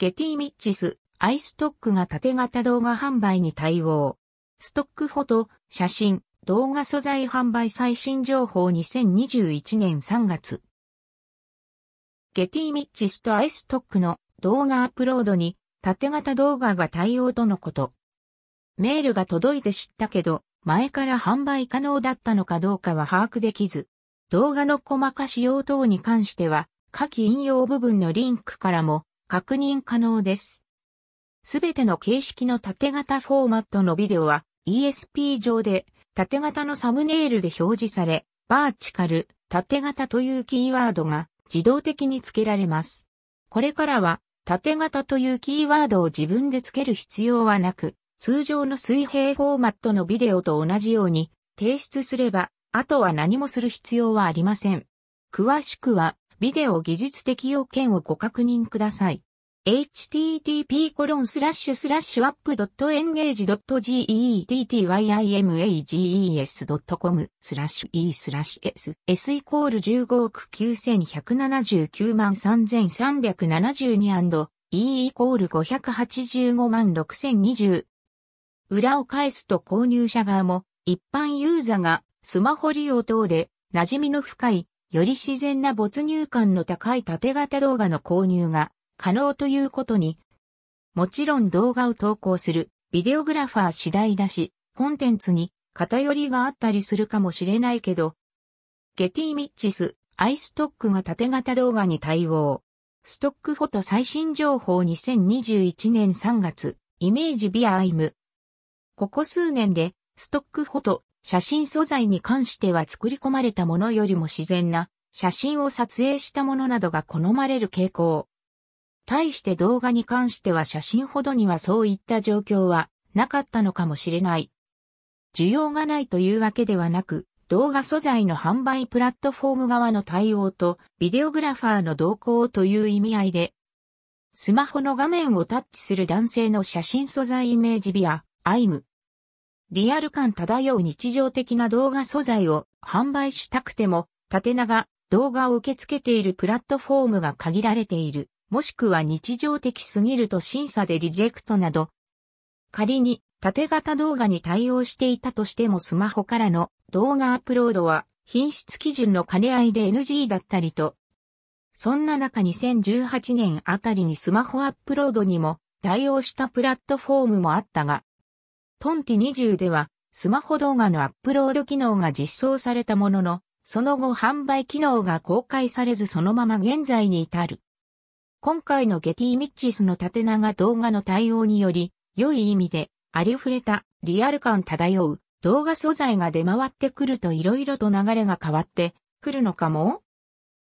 ゲティミッチス、アイストックが縦型動画販売に対応。ストックフォト、写真、動画素材販売最新情報2021年3月。ゲティミッチスとアイストックの動画アップロードに縦型動画が対応とのこと。メールが届いて知ったけど、前から販売可能だったのかどうかは把握できず、動画の細かし用等に関しては、下記引用部分のリンクからも確認可能です。すべての形式の縦型フォーマットのビデオは ESP 上で縦型のサムネイルで表示され、バーチカル、縦型というキーワードが自動的に付けられます。これからは縦型というキーワードを自分で付ける必要はなく、通常の水平フォーマットのビデオと同じように提出すれば、あとは何もする必要はありません。詳しくは、ビデオ技術的要件をご確認ください。http://app.engage.gettymages.com スラッシュ e スラッシュ s s イコール15億9179万3372 e イコール585万6020裏を返すと購入者側も一般ユーザーがスマホ利用等で馴染みの深いより自然な没入感の高い縦型動画の購入が可能ということに、もちろん動画を投稿するビデオグラファー次第だし、コンテンツに偏りがあったりするかもしれないけど、ゲティミッチス、アイストックが縦型動画に対応。ストックフォト最新情報2021年3月、イメージビアアイム。ここ数年で、ストックフォト、写真素材に関しては作り込まれたものよりも自然な写真を撮影したものなどが好まれる傾向。対して動画に関しては写真ほどにはそういった状況はなかったのかもしれない。需要がないというわけではなく、動画素材の販売プラットフォーム側の対応とビデオグラファーの動向という意味合いで、スマホの画面をタッチする男性の写真素材イメージビア、アイム、リアル感漂う日常的な動画素材を販売したくても、縦長、動画を受け付けているプラットフォームが限られている、もしくは日常的すぎると審査でリジェクトなど、仮に縦型動画に対応していたとしてもスマホからの動画アップロードは品質基準の兼ね合いで NG だったりと、そんな中2018年あたりにスマホアップロードにも対応したプラットフォームもあったが、トンティ20では、スマホ動画のアップロード機能が実装されたものの、その後販売機能が公開されずそのまま現在に至る。今回のゲティミッチスの縦長動画の対応により、良い意味で、ありふれた、リアル感漂う、動画素材が出回ってくると色々と流れが変わってくるのかも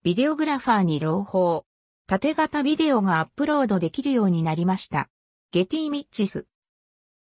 ビデオグラファーに朗報。縦型ビデオがアップロードできるようになりました。ゲティミッチス。